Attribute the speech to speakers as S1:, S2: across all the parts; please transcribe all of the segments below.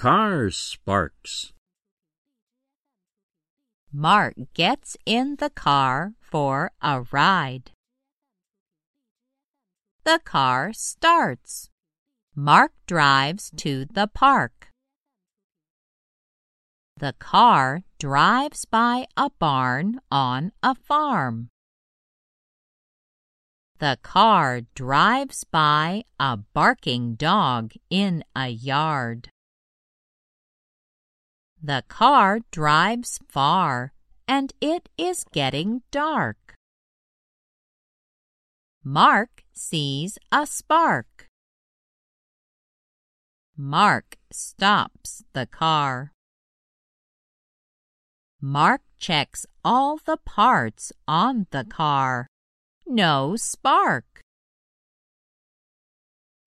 S1: car sparks.
S2: Mark gets in the car for a ride. The car starts. Mark drives to the park. The car drives by a barn on a farm. The car drives by a barking dog in a yard. The car drives far and it is getting dark. Mark sees a spark. Mark stops the car. Mark checks all the parts on the car. No spark.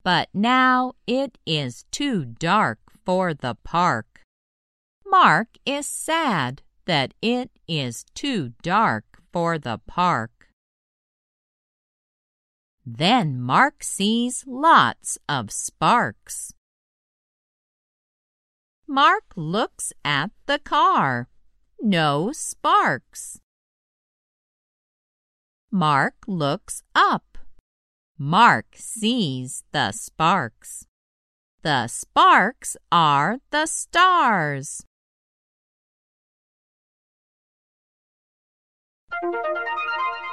S2: But now it is too dark for the park. Mark is sad that it is too dark for the park. Then Mark sees lots of sparks. Mark looks at the car no sparks. Mark looks up. Mark sees the sparks. The sparks are the stars. Thank you.